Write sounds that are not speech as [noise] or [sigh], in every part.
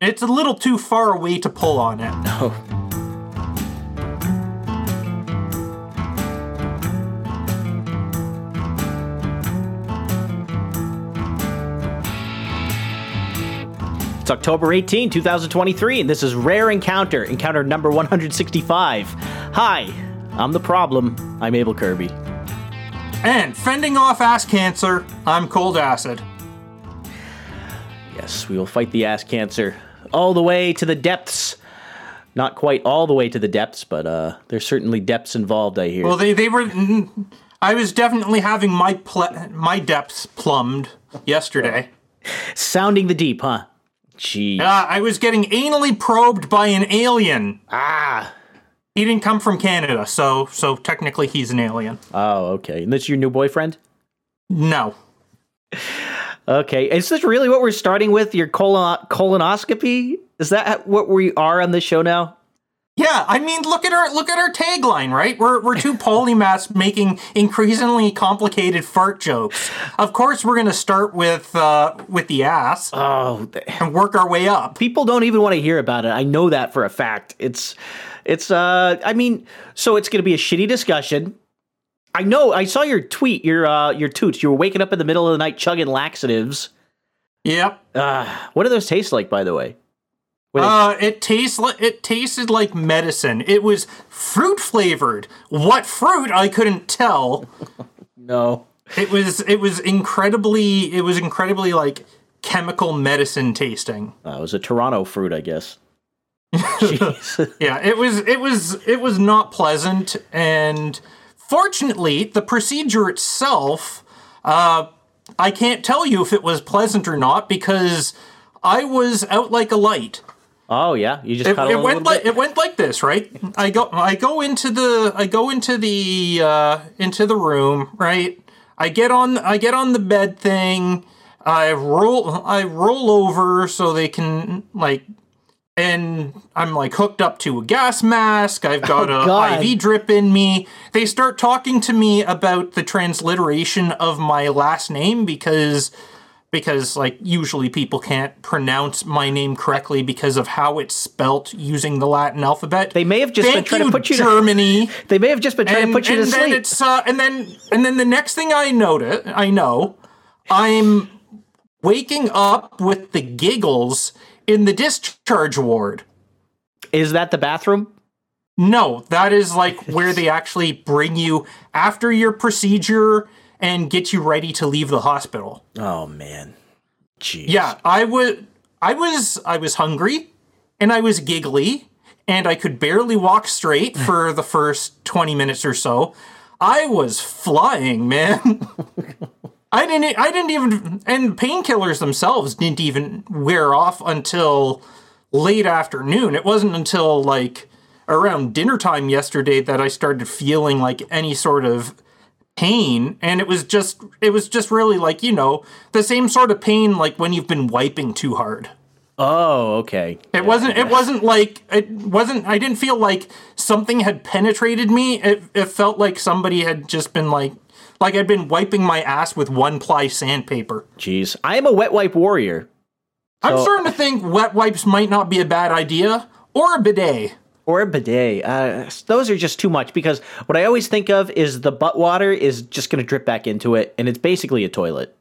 It's a little too far away to pull on it. [laughs] No. It's October 18, 2023, and this is Rare Encounter, encounter number 165. Hi, I'm the problem. I'm Abel Kirby. And fending off ass cancer, I'm Cold Acid. Yes, we will fight the ass cancer all the way to the depths. Not quite all the way to the depths, but uh, there's certainly depths involved, I hear. Well, they, they were. I was definitely having my ple- my depths plumbed yesterday. Sounding the deep, huh? Gee. Uh, I was getting anally probed by an alien. Ah. He didn't come from Canada, so so technically he's an alien. Oh, okay. And this your new boyfriend? No. Okay. Is this really what we're starting with? Your colon- colonoscopy? Is that what we are on the show now? Yeah, I mean, look at our look at our tagline, right? We're we're two [laughs] polymaths making increasingly complicated fart jokes. Of course, we're gonna start with uh, with the ass Oh, and work our way up. people don't even want to hear about it. I know that for a fact. It's it's uh I mean, so it's going to be a shitty discussion. I know. I saw your tweet, your uh your toots. You were waking up in the middle of the night chugging laxatives. Yep. Uh, what do those taste like, by the way? They- Uh, it tastes like it tasted like medicine. It was fruit flavored. What fruit? I couldn't tell. [laughs] no. It was it was incredibly it was incredibly like chemical medicine tasting. Uh, it was a Toronto fruit, I guess. [laughs] Jeez. Yeah, it was it was it was not pleasant and fortunately the procedure itself uh I can't tell you if it was pleasant or not because I was out like a light. oh yeah, you just It, it went like bit? it went like this, right? I go I go into the I go into the uh into the room, right? I get on I get on the bed thing. I roll I roll over so they can like and I'm like hooked up to a gas mask. I've got Oh, a God. IV drip in me. They start talking to me about the transliteration of my last name because because like usually people can't pronounce my name correctly because of how it's spelt using the Latin alphabet. They may have just been Thank trying to put you to- Germany. [laughs] They may have just been trying and to put you and to then sleep. it's uh, and then and then the next thing I notice, I know, I'm waking up with the giggles in the discharge ward. Is that the bathroom? No, that is like where they actually bring you after your procedure and get you ready to leave the hospital. Oh man. Jeez. Yeah, I would I was I was hungry and I was giggly and I could barely walk straight [laughs] for the first 20 minutes or so. I was flying, man. [laughs] I didn't I didn't even and painkillers themselves didn't even wear off until late afternoon. It wasn't until like around dinner time yesterday that I started feeling like any sort of pain and it was just it was just really like you know the same sort of pain like when you've been wiping too hard Oh, okay. it wasn't it wasn't like it wasn't i didn't feel like something had penetrated me it, it felt like somebody had just been like like i'd been wiping my ass with one ply sandpaper Jeez. I am a wet wipe warrior. i'm starting to think wet wipes might not be a bad idea or a bidet Or a bidet. Uh, those are just too much because what I always think of is the butt water is just going to drip back into it, and it's basically a toilet.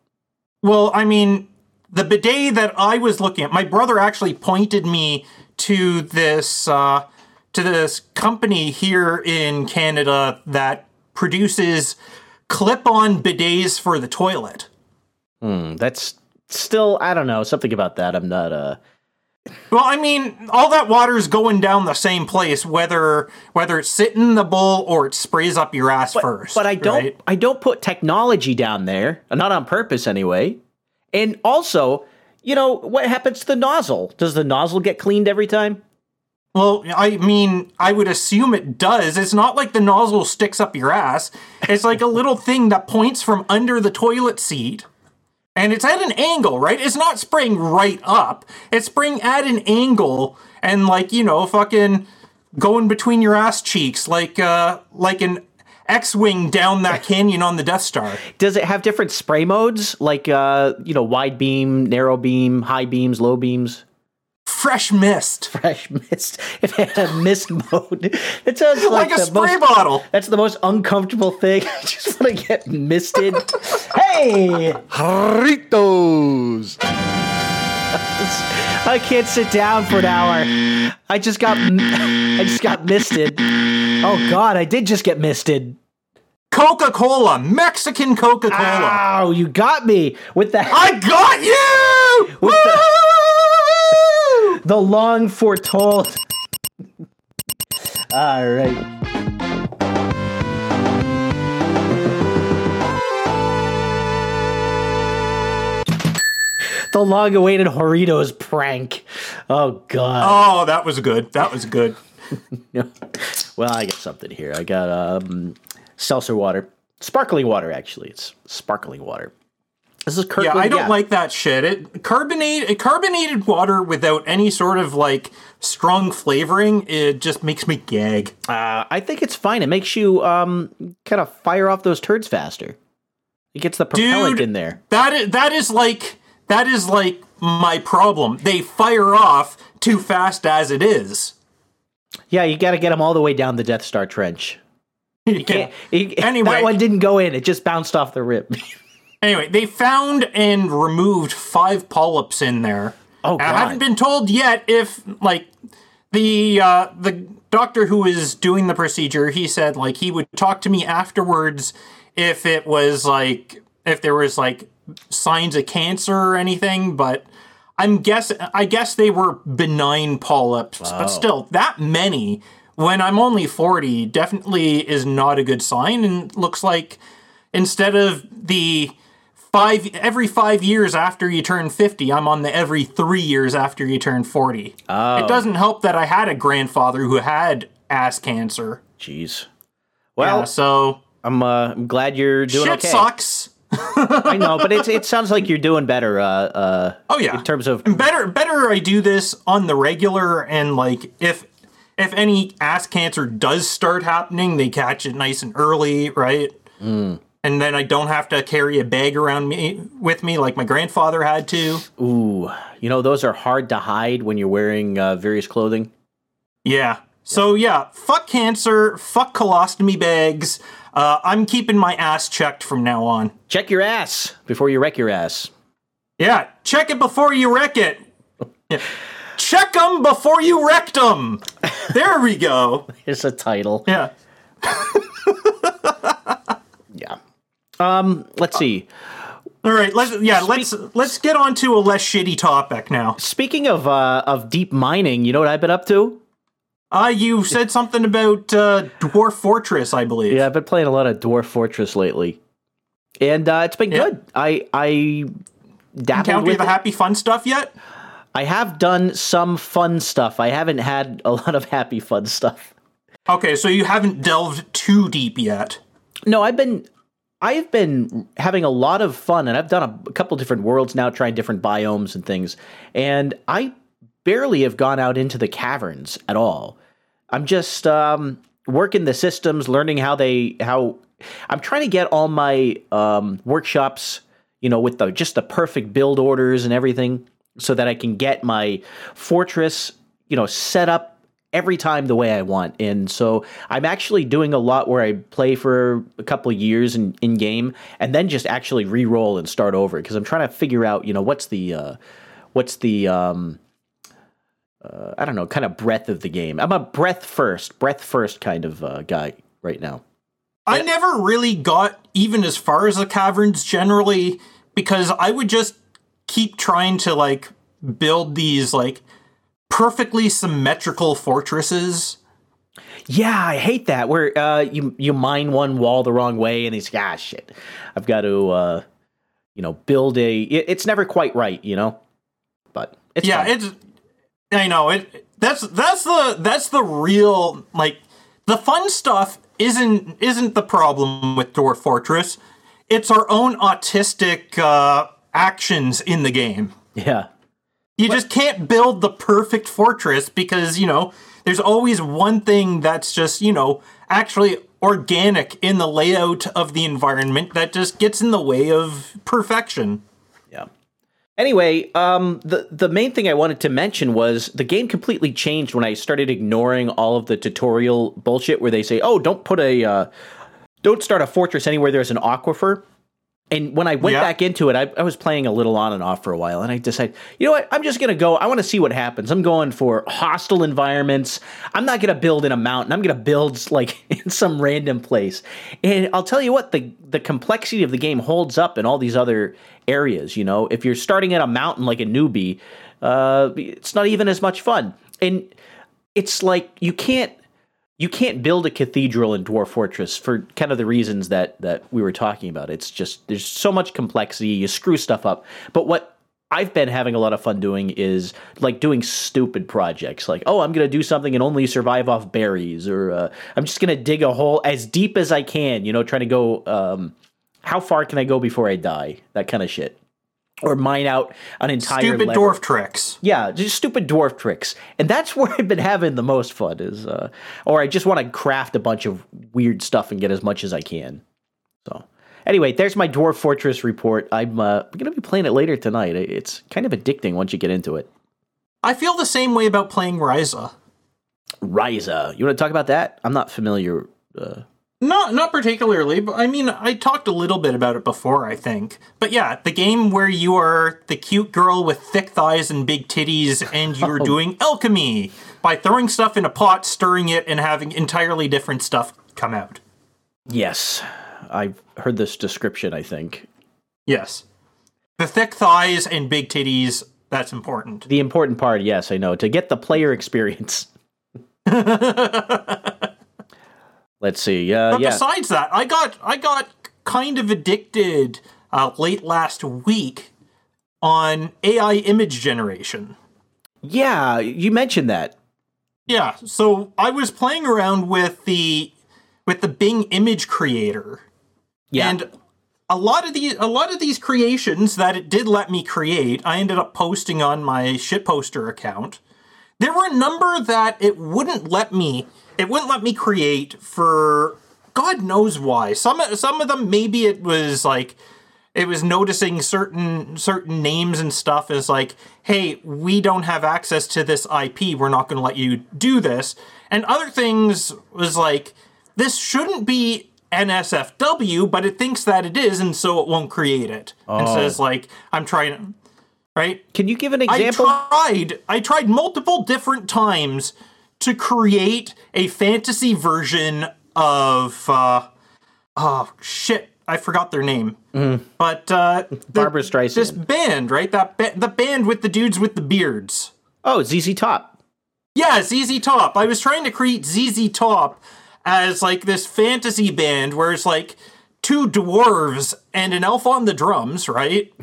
Well, I mean, the bidet that I was looking at, my brother actually pointed me to this uh, to this company here in Canada that produces clip-on bidets for the toilet. Hmm, that's still, I don't know, something about that. I'm not, uh, Well, I mean, all that water is going down the same place, whether whether it's sitting in the bowl or it sprays up your ass first. but I don't, right? I don't put technology down there, not on purpose anyway. And also, you know, what happens to the nozzle? Does the nozzle get cleaned every time? Well, I mean, I would assume it does. It's not like the nozzle sticks up your ass. It's like a little thing that points from under the toilet seat. And it's at an angle, right? It's not spraying right up. It's spraying at an angle and like, you know, fucking going between your ass cheeks like uh like an X-wing down that canyon on the Death Star. Does it have different spray modes, like uh, you know, wide beam, narrow beam, high beams, low beams? Fresh mist. [laughs] Fresh mist. If it had a mist mode, it sounds like, Like a the spray most, bottle. That's the most uncomfortable thing. [laughs] I just want to get misted. [laughs] hey, Jarritos. I can't sit down for an hour. I just got, I just got misted. Oh God, I did just get misted. Coca Cola, Mexican Coca Cola. Ow, you got me with the I got you! With Woo! The long foretold. All right. The long awaited Doritos prank. Oh, God. Oh, that was good. That was good. [laughs] Well, I got something here. I got um, seltzer water. Sparkling water, actually. It's sparkling water. This is Yeah, I don't Gap. like that shit. It carbonate carbonated water without any sort of like strong flavoring. It just makes me gag. Uh, I think it's fine. It makes you um, kind of fire off those turds faster. It gets the propellant Dude. in there. That is that is like that is like my problem. They fire off too fast as it is. Yeah, you got to get them all the way down the Death Star trench. [laughs] Yeah. Can't- you- [laughs] Anyway. that one didn't go in; it just bounced off the rib. [laughs] Anyway, they found and removed five polyps in there. Oh, I haven't been told yet if like the uh, the doctor who is doing the procedure. He said like he would talk to me afterwards if it was like if there was like signs of cancer or anything. But I'm guess I guess they were benign polyps, but still that many. When I'm only 40, definitely is not a good sign, and looks like instead of the five every five years after you turn 50 i'm on the every three years after you turn 40 it doesn't help that i had a grandfather who had ass cancer Jeez. Well, yeah, so I'm uh, I'm glad you're doing shit okay. sucks I know, but it's it sounds like you're doing better. Uh, uh, oh yeah in terms of better better i do this on the regular and like if if any ass cancer does start happening they catch it nice and early right Mm. And then i don't have to carry a bag around me with me like my grandfather had to ooh, you know, those are hard to hide when you're wearing uh, various clothing. Yeah. So yeah, fuck cancer, fuck colostomy bags. Uh, I'm keeping my ass checked from now on. Check your ass before you wreck your ass. Yeah, check it before you wreck it. Yeah. Check them before you wrecked them. There we go. [laughs] It's a title. Yeah. Yeah. [laughs] Um. Let's see. All right. Let's yeah. Let's let's get on to a less shitty topic now. Speaking of uh, of deep mining, you know what I've been up to? Uh, you said something about uh, Dwarf Fortress, I believe. Yeah, I've been playing a lot of Dwarf Fortress lately, and uh, it's been Yeah. good. I I dabbled with the it. happy fun stuff yet? I have done some fun stuff. I haven't had a [laughs] lot of happy fun stuff. Okay, so you haven't delved too deep yet. No, I've been I've been having a lot of fun, and I've done a, a couple different worlds now, trying different biomes and things. And I barely have gone out into the caverns at all. I'm just um, working the systems, learning how they how. I'm trying to get all my um, workshops, you know, with the just the perfect build orders and everything, so that I can get my fortress, you know, set up every time the way I want. And so I'm actually doing a lot where I play for a couple years in, in game and then just actually re-roll and start over because I'm trying to figure out, you know, what's the uh, what's the um, uh, I don't know, kind of breadth of the game. I'm a breath first, breath first kind of uh, guy right now. I never really got even as far as the caverns generally because I would just keep trying to like build these like perfectly symmetrical fortresses. Yeah, I hate that where uh, you you mine one wall the wrong way and it's ah shit. I've got to uh, you know build a. It, it's never quite right, you know. But it's yeah, fun. it's I know it that's that's the that's the real like the fun stuff isn't isn't the problem with Dwarf Fortress. It's our own autistic uh actions in the game. yeah. You just can't build the perfect fortress because, you know, there's always one thing that's just, you know, actually organic in the layout of the environment that just gets in the way of perfection. Yeah. Anyway, um, the the main thing I wanted to mention was the game completely changed when I started ignoring all of the tutorial bullshit where they say, "Oh, don't put a, uh, don't start a fortress anywhere there's an aquifer." And when I went Yeah. back into it, I, I was playing a little on and off for a while, and I decided, you know what? I'm just gonna go. I want to see what happens. I'm going for hostile environments. I'm not gonna build in a mountain. I'm gonna build [laughs] like in some random place. And I'll tell you what, the the complexity of the game holds up in all these other areas. You know, if you're starting at a mountain like a newbie, uh, it's not even as much fun. And it's like you can't you can't build a cathedral in Dwarf Fortress for kind of the reasons that that we were talking about. It's just there's so much complexity. You screw stuff up. But what I've been having a lot of fun doing is like doing stupid projects, like oh, I'm gonna do something and only survive off berries, or uh, I'm just gonna dig a hole as deep as I can. You know, trying to go. Um, how far can I go before I die? That kind of shit. Or mine out an entire Stupid level. dwarf tricks. Yeah, just stupid dwarf tricks, and that's [laughs] where I've been having the most fun. Is uh, or I just want to craft a bunch of weird stuff and get as much as I can. So anyway, there's my dwarf fortress report. I'm uh, gonna be playing it later tonight. It's kind of addicting once you get into it. I feel the same way about playing Ryza. Ryza, you want to talk about that? I'm not familiar. Uh, Not not particularly, but I mean, I talked a little bit about it before, I think. But yeah, the game where you are the cute girl with thick thighs and big titties, and [laughs] you're oh. doing alchemy by throwing stuff in a pot, stirring it, and having entirely different stuff come out. yes, I've heard this description. I think Yes, the thick thighs and big titties. That's important. the important part. Yes, I know to get the player [laughs] experience. [laughs] Let's see. Uh, But yeah. besides that, I got I got kind of addicted uh, late last week on AI image generation. Yeah, you mentioned that. Yeah, so I was playing around with the with the Bing image creator. Yeah. And a lot of these a lot of these creations that it did let me create, I ended up posting on my shitposter account. There were a number that it wouldn't let me it wouldn't let me create for God knows why. Some some of them maybe it was like it was noticing certain certain names and stuff as like, hey, we don't have access to this IP. We're not going to let you do this. And other things was like, this shouldn't be NSFW, but it thinks that it is, and so it won't create it. And says oh. like, I'm trying, to, right? Can you give an example? I tried. I tried multiple different times to create a fantasy version of. Uh, oh shit! I forgot their name. But uh, the-. Barbra Streisand. This band, right? That ba- the band with the dudes with the beards. oh, ZZ Top. Yeah, ZZ Top. I was trying to create ZZ Top as like this fantasy band where it's like two dwarves and an elf on the drums, right?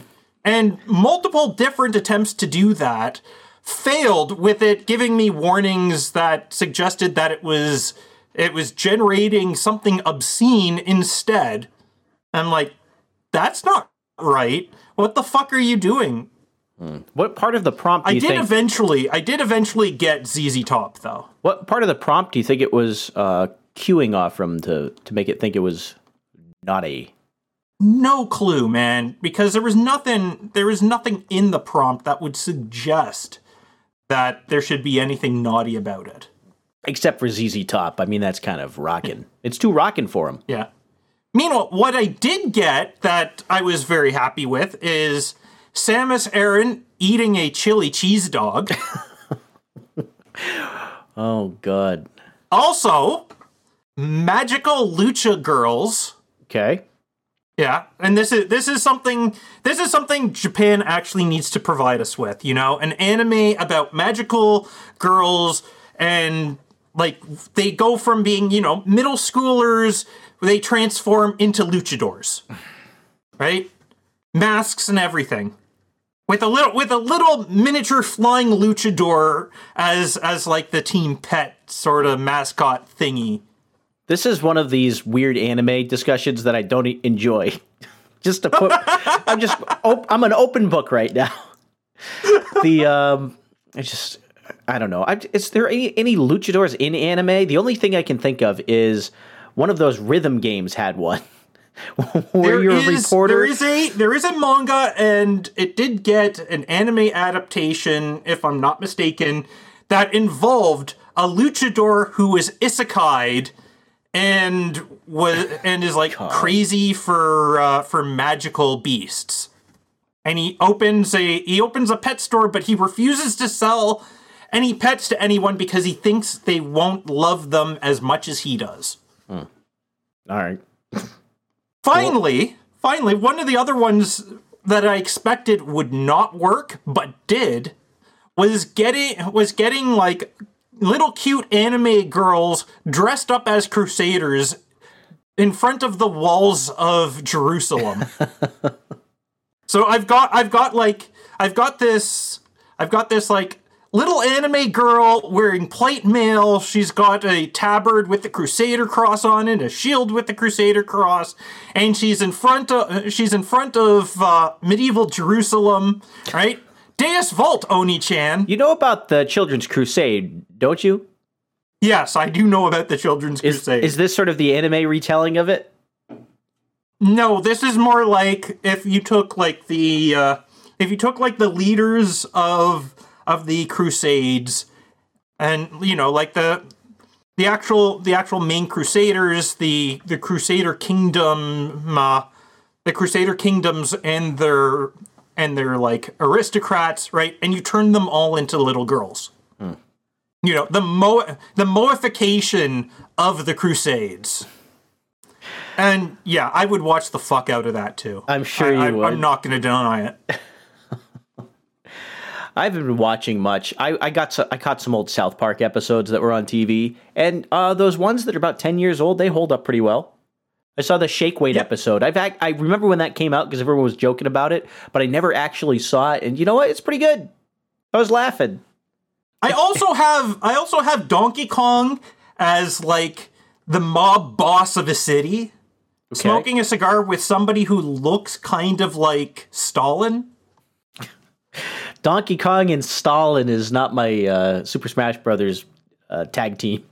And multiple different attempts to do that failed with it giving me warnings that suggested that it was it was generating something obscene instead. I'm like, that's not right. What the fuck are you doing? What part of the prompt do I did think? eventually I did eventually get ZZ Top though. what part of the prompt do you think it was uh, queuing off from to to make it think it was naughty? No clue, man, because there was nothing there was nothing in the prompt that would suggest that there should be anything naughty about it. Except for ZZ Top. I mean, that's kind of rocking. it's too rocking for him. Yeah. Meanwhile, what I did get that I was very happy with is Samus Aran eating a chili cheese dog. [laughs] Oh God. also, magical lucha girls. Okay. Yeah, and this is this is something this is something Japan actually needs to provide us with, you know, an anime about magical girls and like they go from being, you know, middle schoolers, they transform into luchadors. Right? Masks and everything. With a little with a little miniature flying luchador as as like the team pet sort of mascot thingy. This is one of these weird anime discussions that I don't enjoy. [laughs] just to put, [laughs] I'm just, op- I'm an open book right now. [laughs] the, um, I just, I don't know. I, is there any, any luchadors in anime? The only thing I can think of is one of those rhythm games had one. Where you a reporter? There is a there is a manga, and it did get an anime adaptation, if I'm not mistaken, that involved a luchador who was isekai'd and was and is like crazy for uh, for magical beasts. And he opens a he opens a pet store, but he refuses to sell any pets to anyone because he thinks they won't love them as much as he does. All right. [laughs] Finally, finally, one of the other ones that I expected would not work, but did, was getting was getting like little cute anime girls dressed up as crusaders in front of the walls of Jerusalem. [laughs] so I've got I've got like I've got this I've got this like little anime girl wearing plate mail. She's got a tabard with the Crusader cross on it, a shield with the Crusader cross, and she's in front of she's in front of uh, medieval Jerusalem, right? Deus Vult, Onii-chan. You know about the Children's Crusade, don't you? Yes, I do know about the Children's Is, Crusade. is this sort of the anime retelling of it? No, this is more like if you took like the uh, if you took like the leaders of of the Crusades, and you know like the the actual the actual main Crusaders, the the Crusader kingdom, uh, the Crusader kingdoms, and their and they're like aristocrats, right? And you turn them all into little girls. You know the mo the moification of the Crusades. And yeah, I would watch the fuck out of that too. I'm sure I, you I, would. I'm not going to deny it. [laughs] I haven't been watching much. I, I got so, I caught some old South Park episodes that were on TV, and uh, those ones that are about ten years old, they hold up pretty well. I saw the Shake Weight episode. I've ac- I remember when that came out because everyone was joking about it, but I never actually saw it. And you know what? It's pretty good. I was laughing. I also have I also have Donkey Kong as like the mob boss of a city, smoking a cigar with somebody who looks kind of like Stalin. [laughs] Donkey Kong and Stalin is not my uh, Super Smash Brothers uh, tag team.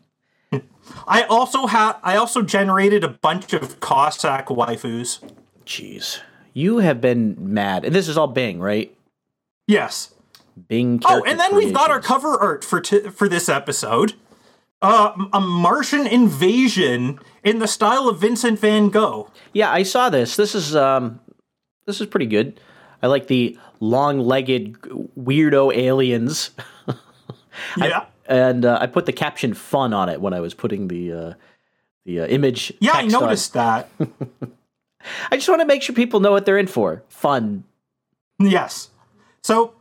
I also have I also generated a bunch of Cossack waifus. Jeez, you have been mad, and this is all Bing, right? Yes. Bing. Oh, and then we've got our cover art for t- for this episode. Uh, a Martian invasion in the style of Vincent Van Gogh. Yeah, I saw this. This is um, this is pretty good. I like the long-legged weirdo aliens, [laughs] Yeah. And uh, I put the caption "fun" on it when I was putting the uh, the uh, image. yeah, I text on. noticed that. [laughs] I just want to make sure people know what they're in for. Fun. Yes. So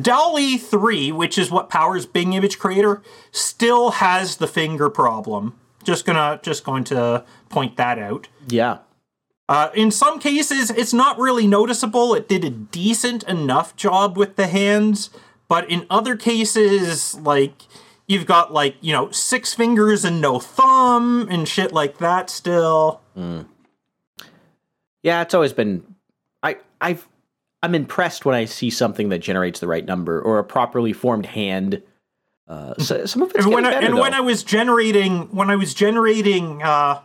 DALL-E 3, which is what powers Bing Image Creator, still has the finger problem. Just gonna just going to point that out. Yeah. Uh, in some cases, it's not really noticeable. It did a decent enough job with the hands, but in other cases, like you've got like you know six fingers and no thumb and shit like that. Still, Yeah, it's always been. I I've I'm impressed when I see something that generates the right number or a properly formed hand. Uh, so, some of it's and when I, better, and when. I was generating when I was generating uh,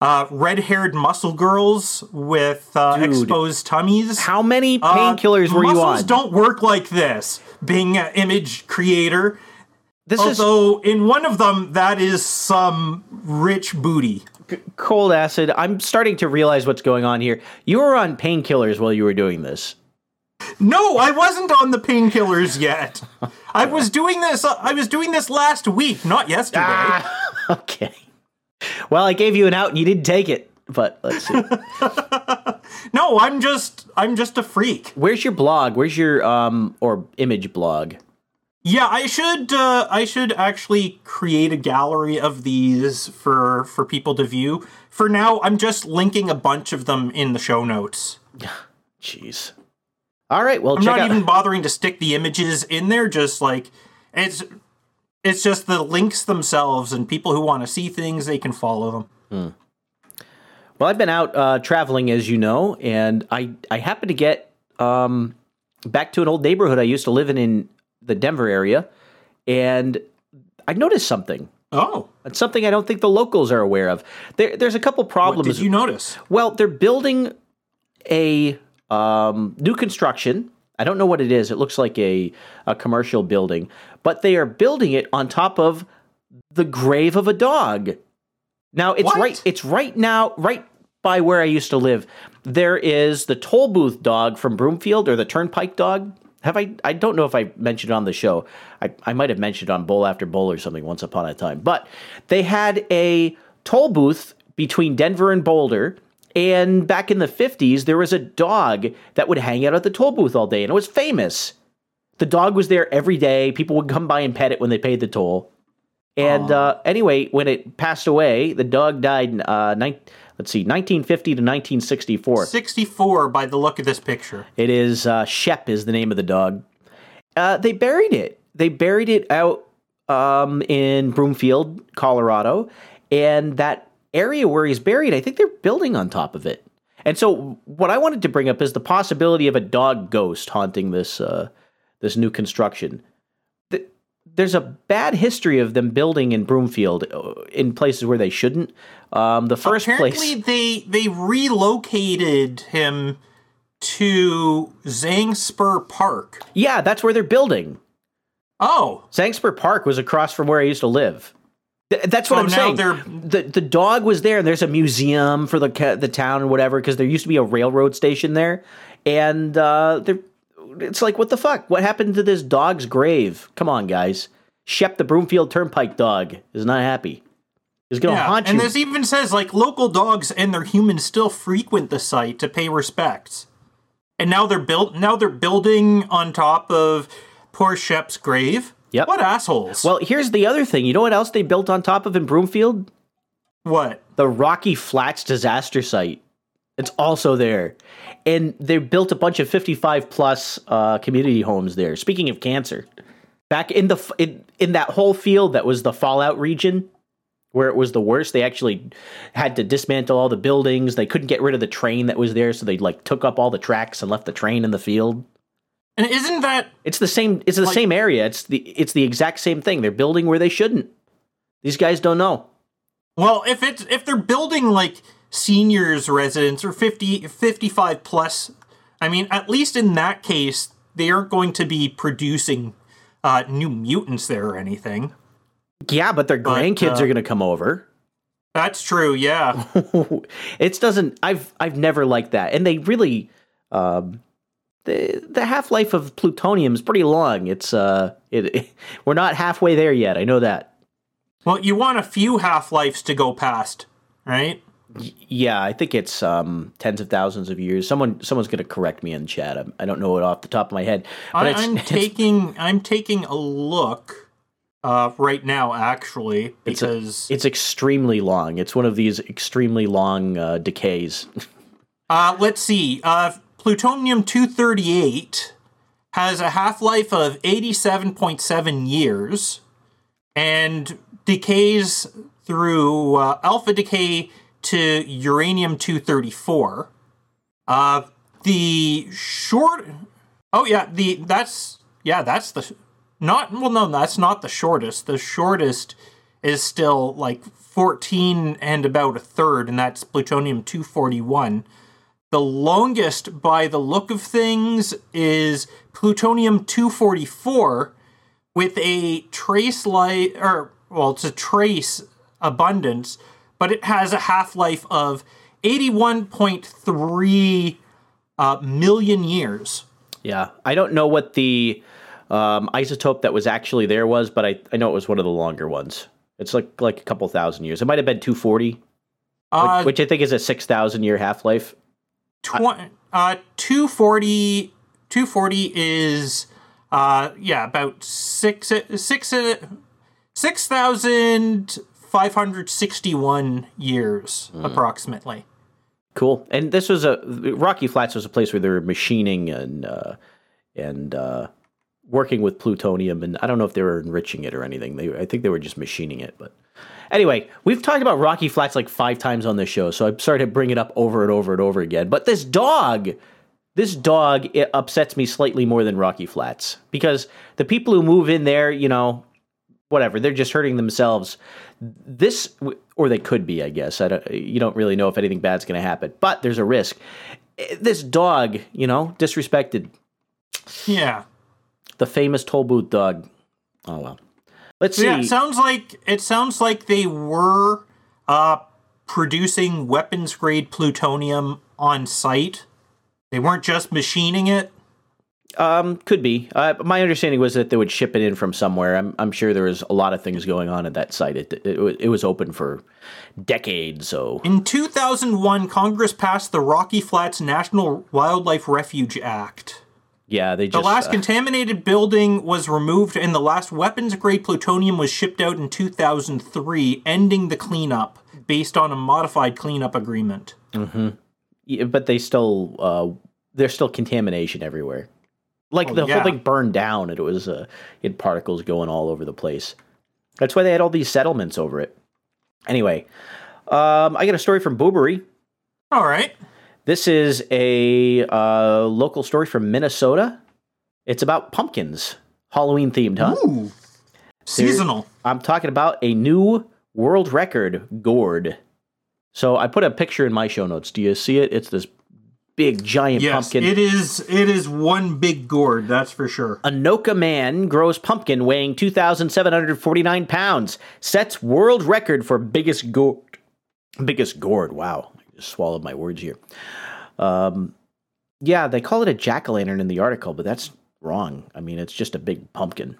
uh, red-haired muscle girls with uh, Dude. exposed tummies. How many uh, painkillers were you on? muscles on? don't work like this. Being an image creator, this is although in one of them that is some rich booty. cold acid. I'm starting to realize what's going on here. You were on painkillers while you were doing this. No, I wasn't on the painkillers yet. [laughs] I was doing this. uh, I was doing this last week, not yesterday. Ah. [laughs] Okay. Well, I gave you an out and you didn't take it. But let's see. [laughs] No, I'm just. I'm just a freak. Where's your blog? Where's your um or image blog? Yeah, I should. Uh, I should actually create a gallery of these for for people to view. For now, I'm just linking a bunch of them in the show notes. Jeez. All right. Well, I'm check not out. even bothering to stick the images in there. Just like it's. It's just the links themselves, and people who want to see things, they can follow them. Well, I've been out uh, traveling, as you know, and I I happened to get um, back to an old neighborhood I used to live in in the Denver area, and I noticed something. Oh, That's something I don't think the locals are aware of. There, there's a couple what problems. did you notice? Well, they're building a um, new construction. I don't know what it is. It looks like a, a commercial building, but they are building it on top of the grave of a dog. Now it's What? right. It's right now, right by where I used to live. There is the toll booth dog from Broomfield, or the Turnpike dog. Have I? I don't know if I mentioned it on the show. I, I might have mentioned it on Bowl After Bowl or something once upon a time. But they had a toll booth between Denver and Boulder. And back in the 50s, there was a dog that would hang out at the toll booth all day, and it was famous. The dog was there every day. People would come by and pet it when they paid the toll. And uh, anyway, when it passed away, the dog died. in, Uh, nine, let's see, 1950 to 1964. 64 by the look of this picture. It is uh, Shep is the name of the dog. Uh, they buried it. They buried it out um, in Broomfield, Colorado, and that area where he's buried, I think they're building on top of it. And so, what I wanted to bring up is the possibility of a dog ghost haunting this uh, this new construction. Th- There's a bad history of them building in Broomfield uh, in places where they shouldn't. Um, the first Apparently, place, they they relocated him to Zang's Spur Park. yeah, that's where they're building. Oh, Zang's Spur Park was across from where I used to live. Th- that's what So I'm saying. they're- The the dog was there, and there's a museum for the the town or whatever because there used to be a railroad station there, and uh, there, it's like what the fuck? What happened to this dog's grave? Come on, guys. Shep the Broomfield Turnpike dog is not happy. He's gonna yeah. haunt And you. this even says like local dogs and their humans still frequent the site to pay respects. And now they're built. Now they're building on top of poor Shep's grave. Yep. What assholes? well, here's the other thing. You know what else they built on top of in Broomfield? what? the Rocky Flats disaster site. It's also there. And they built a bunch of 55 plus uh, community homes there. Speaking of cancer, back in the in, in that whole field that was the fallout region where it was the worst, they actually had to dismantle all the buildings. They couldn't get rid of the train that was there, so they like took up all the tracks and left the train in the field. And isn't that It's the same it's the Like- same area. It's the it's the exact same thing. They're building where they shouldn't. These guys don't know. Well, if it's if they're building like seniors residents or 50 55 plus, I mean, at least in that case, they aren't going to be producing uh, new mutants there or anything. Yeah, but their grandkids uh, are going to come over. That's true, yeah. [laughs] it doesn't i've i've never liked that and they really um the the half-life of plutonium is pretty long it's uh it, [laughs] we're not halfway there yet i know that well, you want a few half lives to go past, right? Yeah i think it's um tens of thousands of years. Someone someone's going to correct me in chat. I'm, i don't know it off the top of my head but I, it's, I'm [laughs] it's- taking I'm taking a look uh, right now, actually, It's a- because it's extremely long. It's one of these extremely long uh, decays. Uh, let's see. Uh, plutonium 238 has a half life of 87.7 years and decays through uh, alpha decay to uranium 234. Uh, the short. Oh, yeah, the that's. Yeah, that's the. Not. Well, no, that's not the shortest. The shortest is still like 14 and about a third, and that's plutonium 241. The longest, by the look of things, is plutonium 244 with a trace life, or, well, it's a trace abundance, but it has a half life of 81.3 uh, million years. yeah i don't know what the um, isotope that was actually there was but I, I know it was one of the longer ones it's like like a couple thousand years it might have been 240 Uh, which I think is a six thousand year half life. tw- uh, 240, 240 is, uh, yeah, about six, six, six thousand five hundred sixty-one years, approximately. Cool. And this was a Rocky Flats was a place where they were machining and uh, and uh, working with plutonium. And I don't know if they were enriching it or anything. They I think they were just machining it. But anyway, we've talked about Rocky Flats like five times on this show, so I'm sorry to bring it up over and over and over again. But this dog. This dog it upsets me slightly more than Rocky Flats because the people who move in there, you know, whatever. They're just hurting themselves. This, or they could be, I guess. I don't, you don't really know if anything bad's going to happen, but there's a risk. This dog, you know, disrespected Yeah. the famous toll booth dog. Oh well. Let's see. Yeah, it sounds like it sounds like they were uh, producing weapons grade plutonium on site. They weren't just machining it. Um, could be. Uh, my understanding was that they would ship it in from somewhere. I'm, I'm sure there was a lot of things going on at that site. It, it, it was open for decades. So In 2001, Congress passed the Rocky Flats National Wildlife Refuge Act. yeah, they The last uh, contaminated building was removed, and the last weapons grade plutonium was shipped out in 2003, ending the cleanup based on a modified cleanup agreement. yeah, but they still uh, there's still contamination everywhere. Like Oh, the yeah. whole thing burned down, and it was uh, it had particles going all over the place. That's why they had all these settlements over it. Anyway, um, I got a story from Boobery. All right. This is a uh, local story from Minnesota. It's about pumpkins, Halloween themed, huh? Ooh. Seasonal. I'm talking about a new world record gourd. So I put a picture in my show notes. Do you see it? It's this big giant Yes, pumpkin. it is. It is one big gourd. That's for sure. Anoka man grows pumpkin weighing 2,749 pounds. Sets world record for biggest gourd. Biggest gourd. Wow. I just swallowed my words here. Um, yeah, they call it a jack o' lantern in the article, but that's wrong. I mean, it's just a big pumpkin.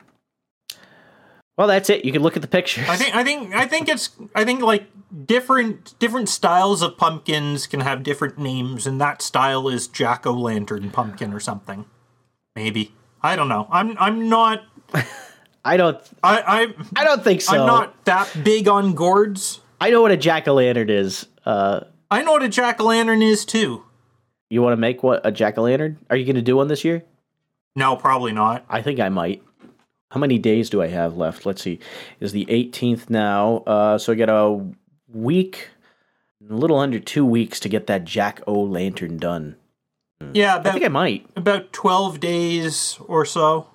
Well, that's it. You can look at the pictures. I think. I think. I think it's. I think like different different styles of pumpkins can have different names, and that style is jack o' lantern pumpkin or something. Maybe. I don't know. I'm. I'm not. [laughs] I don't. I. I. I don't think so. I'm not that big on gourds. I know what a jack o' lantern is. Uh, I know what a jack o' lantern is too. you want to make what a jack o' lantern? Are you going to do one this year? No, probably not. I think I might. How many days do I have left? Let's see. Is the 18th now? Uh, so I got a week, a little under two weeks to get that jack o' lantern done. Yeah, I think I might. about twelve days or so.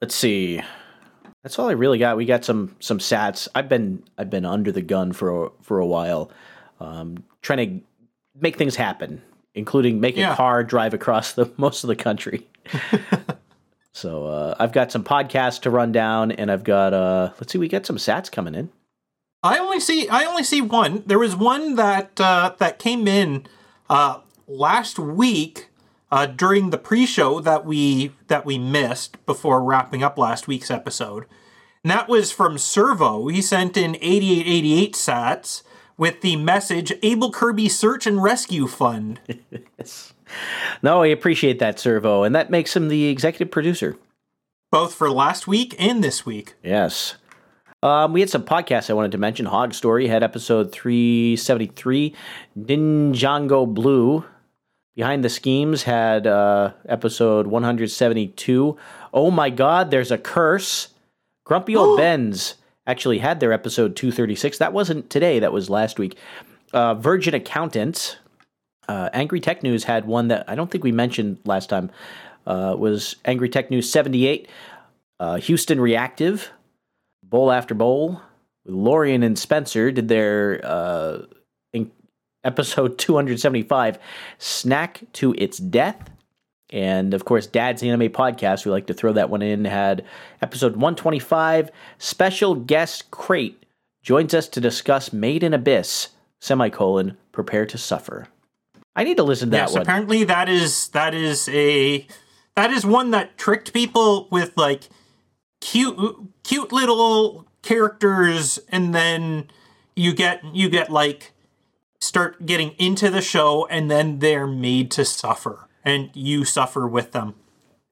Let's see. That's all I really got. We got some some sats. I've been I've been under the gun for a, for a while, um, trying to make things happen, including make a car drive across the [laughs] most of the country. [laughs] so uh, I've got some podcasts to run down, and I've got uh, let's see, we got some sats coming in. I only see I only see one. There was one that uh, that came in uh, last week uh, during the pre-show that we that we missed before wrapping up last week's episode. And that was from SirVo. He sent in 8888 sats with the message Abel Kirby Search and Rescue Fund. [laughs] No, I appreciate that, SirVo, and that makes him the executive producer. both for last week and this week. Yes. Um, we had some podcasts I wanted to mention. Hog Story had episode 373. Ninjago Blue. Behind the Schemes had uh, episode 172. Oh my God, there's a curse. Grumpy Old [gasps] Ben's actually had their episode 236. That wasn't today, that was last week. Uh, Virgin Accountants. Uh, Angry Tech News had one that I don't think we mentioned last time. Uh, was Angry Tech News 78. Uh, Houston Reactive bowl after bowl. Lorian and Spencer did their uh, episode [laughs] 275, Snack to Its Death. And of course, Dad's Anime Podcast, we like to throw that one in, had episode 125, special guest Crate joins us to discuss Made in Abyss, semicolon, prepare to suffer. I need to listen to Yes, that one. apparently that is that is a that is one that tricked people with like cute cute little characters and then you get you get like start getting into the show and then they're made to suffer and you suffer with them.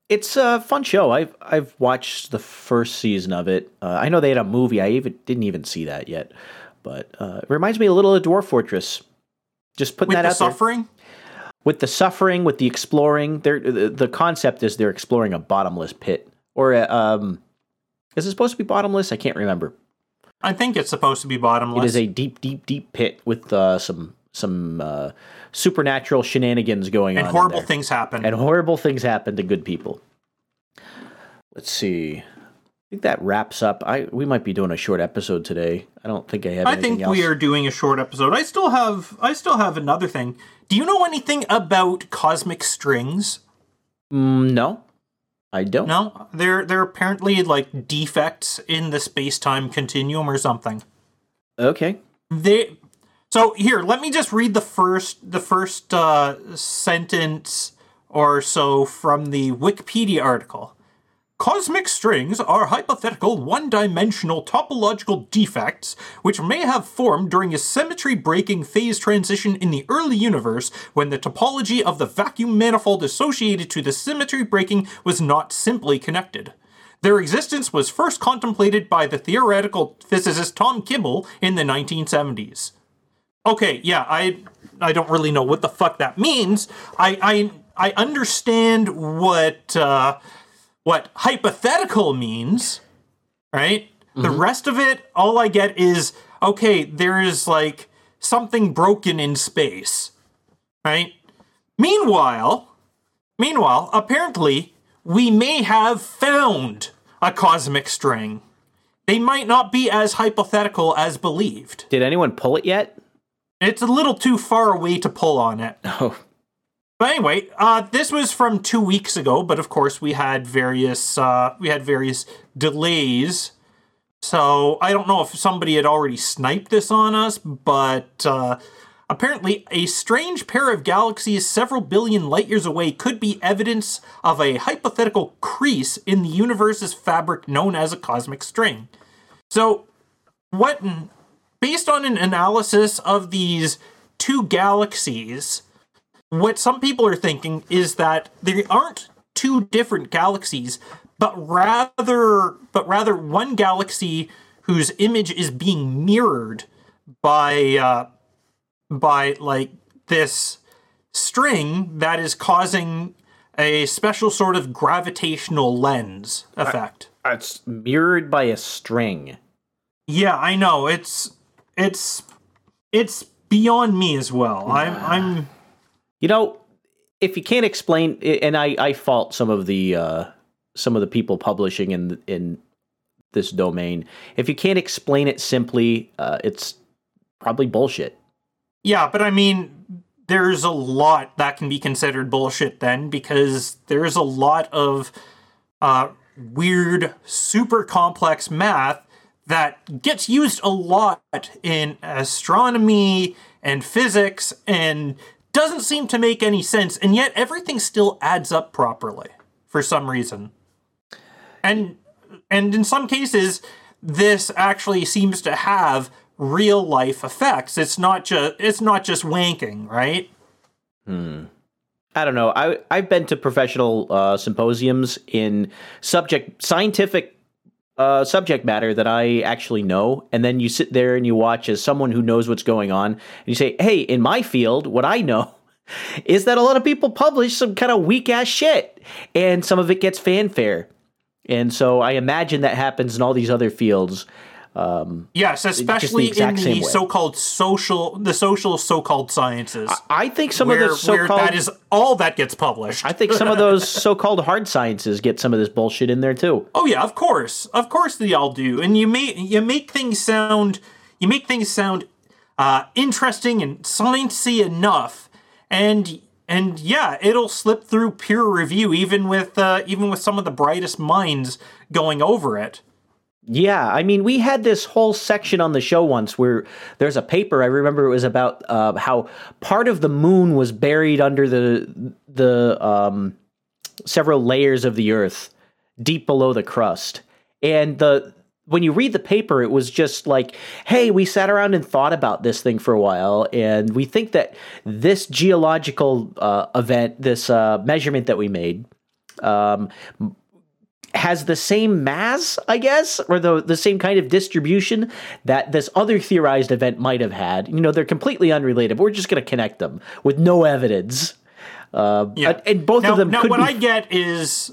It's a fun show. I've I've watched the first season of it. Uh, I know they had a movie. I even didn't even see that yet, but uh, it reminds me a little of Dwarf Fortress. Just putting With that the out there. With the suffering, with the exploring. They're, the, the concept is they're exploring a bottomless pit, or a, um, is it supposed to be bottomless? I can't remember. I think it's supposed to be bottomless. It is a deep, deep, deep pit with uh, some some uh, supernatural shenanigans going and on. in horrible things happen. and horrible things happen to good people. Let's see. Think that wraps up. I we might be doing a short episode today. I don't think I have. I think else. we are doing a short episode. I still have I still have another thing. Do you know anything about cosmic strings? Mm, no, I don't. No, they're they're apparently like defects in the space-time continuum or something. Okay. They So here, let me just read the first the first uh, sentence or so from the Wikipedia article. Cosmic strings are hypothetical one dimensional topological defects which may have formed during a symmetry breaking phase transition in the early universe when the topology of the vacuum manifold associated to the symmetry breaking was not simply connected. Their existence was first contemplated by the theoretical physicist Tom Kibble in the 1970s. Okay, yeah, I I don't really know what the fuck that means. I I I understand what uh, what hypothetical means, right? The mm-hmm. rest of it, all I get is okay. There is like something broken in space, right? Meanwhile, meanwhile, apparently we may have found a cosmic string. They might not be as hypothetical as believed. Did anyone pull it yet? It's a little too far away to pull on it. [laughs] Oh, But anyway, uh, this was from two weeks ago, but of course we had various uh, we had various delays. So I don't know if somebody had already sniped this on us, but uh, apparently a strange pair of galaxies several billion light years away could be evidence of a hypothetical crease in the universe's fabric known as a cosmic string. So what based on an analysis of these two galaxies what some people are thinking is that there aren't two different galaxies but rather but rather one galaxy whose image is being mirrored by uh, by like this string that is causing a special sort of gravitational lens effect. it's mirrored by a string. Yeah, I know. It's it's it's beyond me as well. I'm I'm You know, if you can't explain, and I, I fault some of the uh, some of the people publishing in in this domain. If you can't explain it simply, uh, it's probably bullshit. Yeah, but I mean, there's a lot that can be considered bullshit then because there's a lot of uh, weird, super complex math that gets used a lot in astronomy and physics and doesn't seem to make any sense, and yet everything still adds up properly for some reason. And and in some cases, this actually seems to have real life effects. It's not just it's not just wanking, right? Hmm. I don't know. I I've been to professional uh, symposiums in subject scientific uh, subject matter that I actually know, and then you sit there and you watch as someone who knows what's going on, and you say, "Hey, in my field, what I know." [laughs] Is that a lot of people publish some kind of weak ass shit, and some of it gets fanfare, and so I imagine that happens in all these other fields. Yes, especially in the so-called social the social so-called sciences. I think some where, of the where so-called that is all that gets published. I think some of those [laughs] so-called hard sciences get some of this bullshit in there too. Oh yeah, of course, of course they all do, and you make you make things sound you make things sound uh, interesting and sciencey enough, and and yeah, it'll slip through peer review even with uh, even with some of the brightest minds going over it. Yeah, I mean, we had this whole section on the show once where there's a paper. I remember it was about uh, how part of the moon was buried under the the um, several layers of the Earth, deep below the crust. And the when you read the paper, it was just like, "Hey, we sat around and thought about this thing for a while, and we think that this geological uh, event, this uh, measurement that we made." Um, has the same mass, I guess, or the the same kind of distribution that this other theorized event might have had. You know, they're completely unrelated. But we're just going to connect them with no evidence. Uh, Yeah. and both now, of them Now, what be. I get is,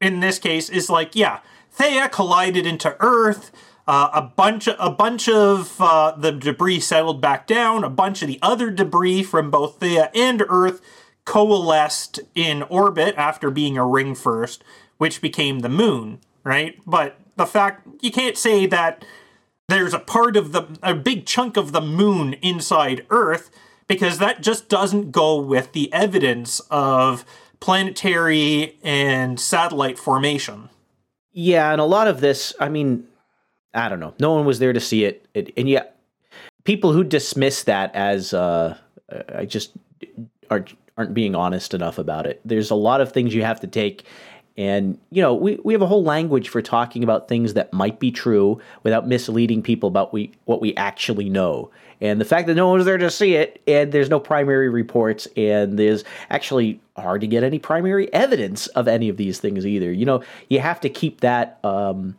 in this case, is like, yeah, Theia collided into Earth. Uh, a bunch, of, a bunch of uh, the debris settled back down. A bunch of the other debris from both Theia and Earth coalesced in orbit after being a ring first, which became the Moon. Right, but the fact you can't say that there's a part of the a big chunk of the moon inside Earth because that just doesn't go with the evidence of planetary and satellite formation. Yeah, and a lot of this, I mean, I don't know. No one was there to see it, it and yet people who dismiss that as uh, I just aren't aren't being honest enough about it. There's a lot of things you have to take and you know, we, we have a whole language for talking about things that might be true without misleading people about we what we actually know. And the fact that no one's there to see it, and there's no primary reports, and there's actually hard to get any primary evidence of any of these things either. You know, you have to keep that. Um,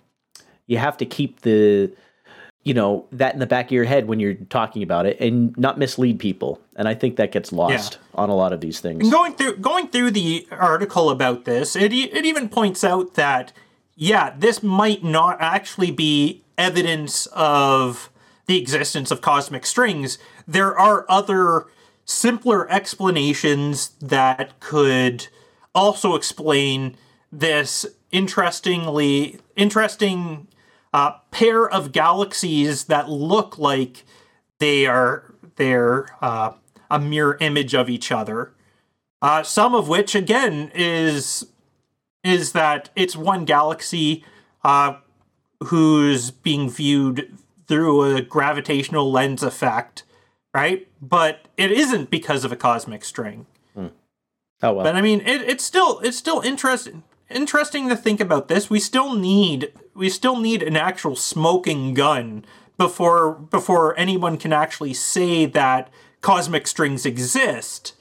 you have to keep the you know that in the back of your head when you're talking about it and not mislead people. And i think that gets lost yeah. on a lot of these things. Going through going through the article about this it, it even points out that yeah this might not actually be evidence of the existence of cosmic strings. There are other simpler explanations that could also explain this interestingly interesting uh, pair of galaxies that look like they are they're uh, a mirror image of each other. Uh, some of which, again, is is that it's one galaxy uh, who's being viewed through a gravitational lens effect, right? But it isn't because of a cosmic string. Hmm. Oh well. But I mean, it, it's still it's still interesting interesting to think about this. We still need we still need an actual smoking gun before before anyone can actually say that cosmic strings exist.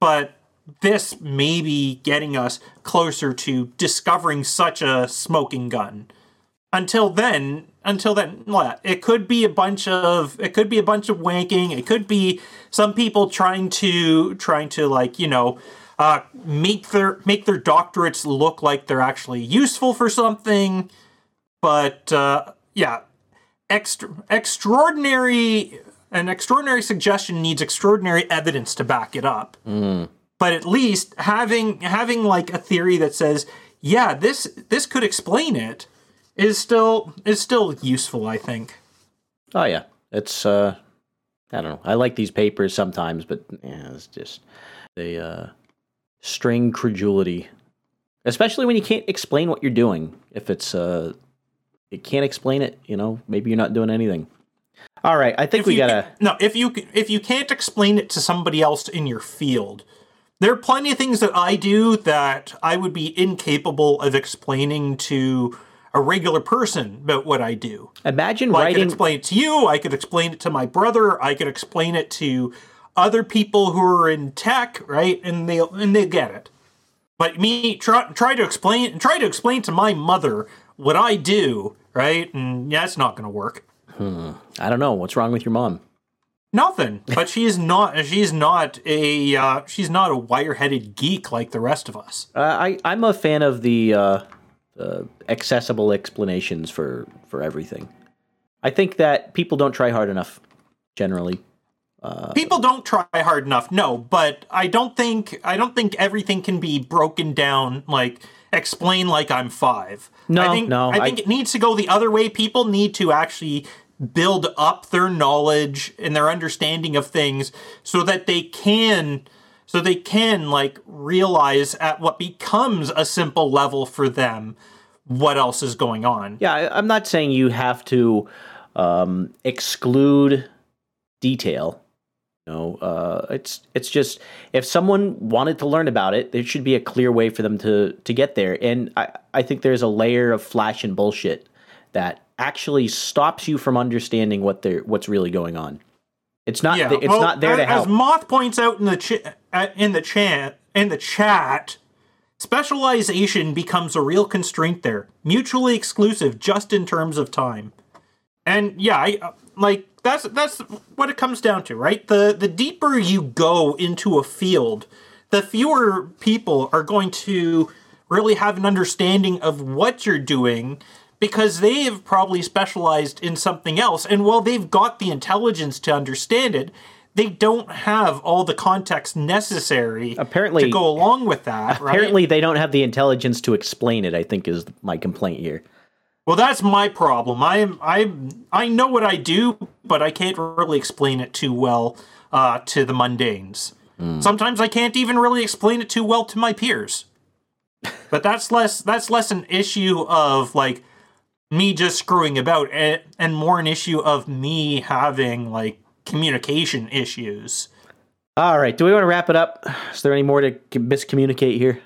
But this may be getting us closer to discovering such a smoking gun. Until then, until then? It could be a bunch of it could be a bunch of wanking. It could be some people trying to trying to like, you know, uh, make their make their doctorates look like they're actually useful for something. But uh, yeah, extra, extraordinary an extraordinary suggestion needs extraordinary evidence to back it up. Mm. But at least having having like a theory that says, yeah, this this could explain it is still is still useful, I think. Oh yeah. It's uh I don't know. I like these papers sometimes, but yeah, it's just they uh string credulity, especially when you can't explain what you're doing. If it's uh, it can't explain it, you know, maybe you're not doing anything. All right, I think if we gotta. No, if you if you can't explain it to somebody else in your field, there are plenty of things that I do that I would be incapable of explaining to a regular person about what I do. Imagine well, writing. I could explain it to you. I could explain it to my brother. I could explain it to other people who are in tech, right? And they and they get it. But me try try to explain try to explain to my mother what I do, right? And yeah, it's not going to work. Hmm. I don't know what's wrong with your mom. Nothing, [laughs] but she's not. She's not a. Uh, she's not a wire-headed geek like the rest of us. Uh, I I'm a fan of the uh, accessible explanations for for everything. I think that people don't try hard enough generally. Uh, People don't try hard enough, no, but I don't think I don't think everything can be broken down like explain like I'm five. No, I think, no, I think I, it needs to go the other way. People need to actually build up their knowledge and their understanding of things so that they can so they can like realize at what becomes a simple level for them what else is going on. Yeah, I'm not saying you have to um, exclude detail know, uh, it's it's just if someone wanted to learn about it, there should be a clear way for them to to get there. And I, I think there's a layer of flash and bullshit that actually stops you from understanding what they're what's really going on. It's not yeah, it's well, not there as, to help. As Moth points out in the ch- uh, in the chat in the chat, specialization becomes a real constraint there, mutually exclusive just in terms of time. And yeah, I uh, like that's that's what it comes down to, right? The the deeper you go into a field, the fewer people are going to really have an understanding of what you're doing because they've probably specialized in something else. And while they've got the intelligence to understand it, they don't have all the context necessary apparently to go along with that. Apparently, right? they don't have the intelligence to explain it. I think is my complaint here. Well, that's my problem. I am I I know what I do, but I can't really explain it too well uh, to the mundanes. Sometimes I can't even really explain it too well to my peers. But that's less that's less an issue of like me just screwing about and, and more an issue of me having like communication issues. All right. Do we want to wrap it up? Is there any more to miscommunicate here?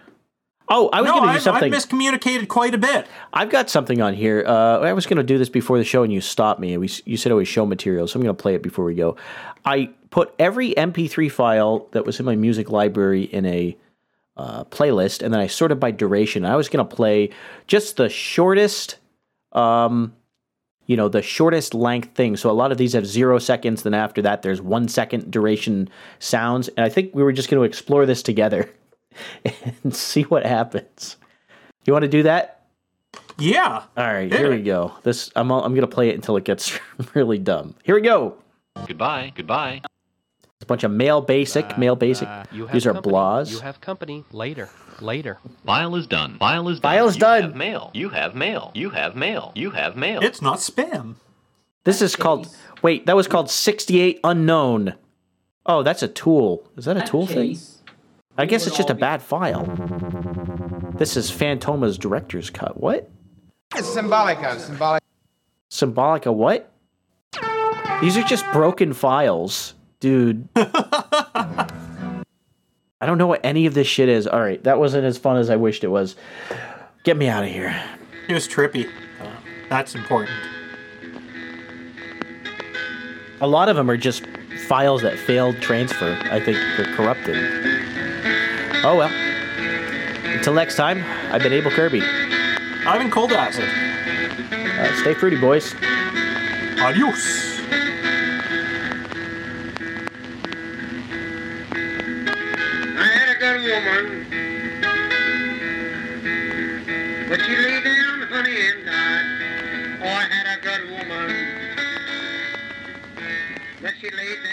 Oh, I was No, going to do I've, I've miscommunicated quite a bit. I've got something on here. Uh, I was going to do this before the show, and you stopped me. We, you said it was show material, so I'm going to play it before we go. I put every MP3 file that was in my music library in a uh, playlist, and then I sorted by duration. I was going to play just the shortest, um, you know, the shortest length thing. So a lot of these have zero seconds. Then after that, there's one second duration sounds, and I think we were just going to explore this together [laughs] [laughs] and see what happens. You want to do that? Yeah. All right, Yeah. here we go. This I'm I'm gonna play it until it gets [laughs] really dumb. Here we go. Goodbye. Goodbye. It's a bunch of male basic, male basic. Uh, you have These are company. blahs. You have company. Later. Later. File is done. File is done. File is you done. Have mail. You have mail. You have mail. You have mail. It's not spam. This is called. Wait, that was called 68 unknown. Oh, that's a tool. Is that a tool thing? I guess it's just a bad file. This is Fantômas director's cut. What? It's symbolica, symbolic. Symbolica what? These are just broken files, dude. [laughs] I don't know what any of this shit is. All right, that wasn't as fun as I wished it was. Get me out of here. It was trippy. That's important. A lot of them are just files that failed transfer. I think they're corrupted. Oh well. Until next time, I've been Abel Kirby. I'm in coldacid. Uh, stay fruity, boys. Adios. I had a good woman, but she lay down, honey, and died. Oh, I had a good woman, but she lay down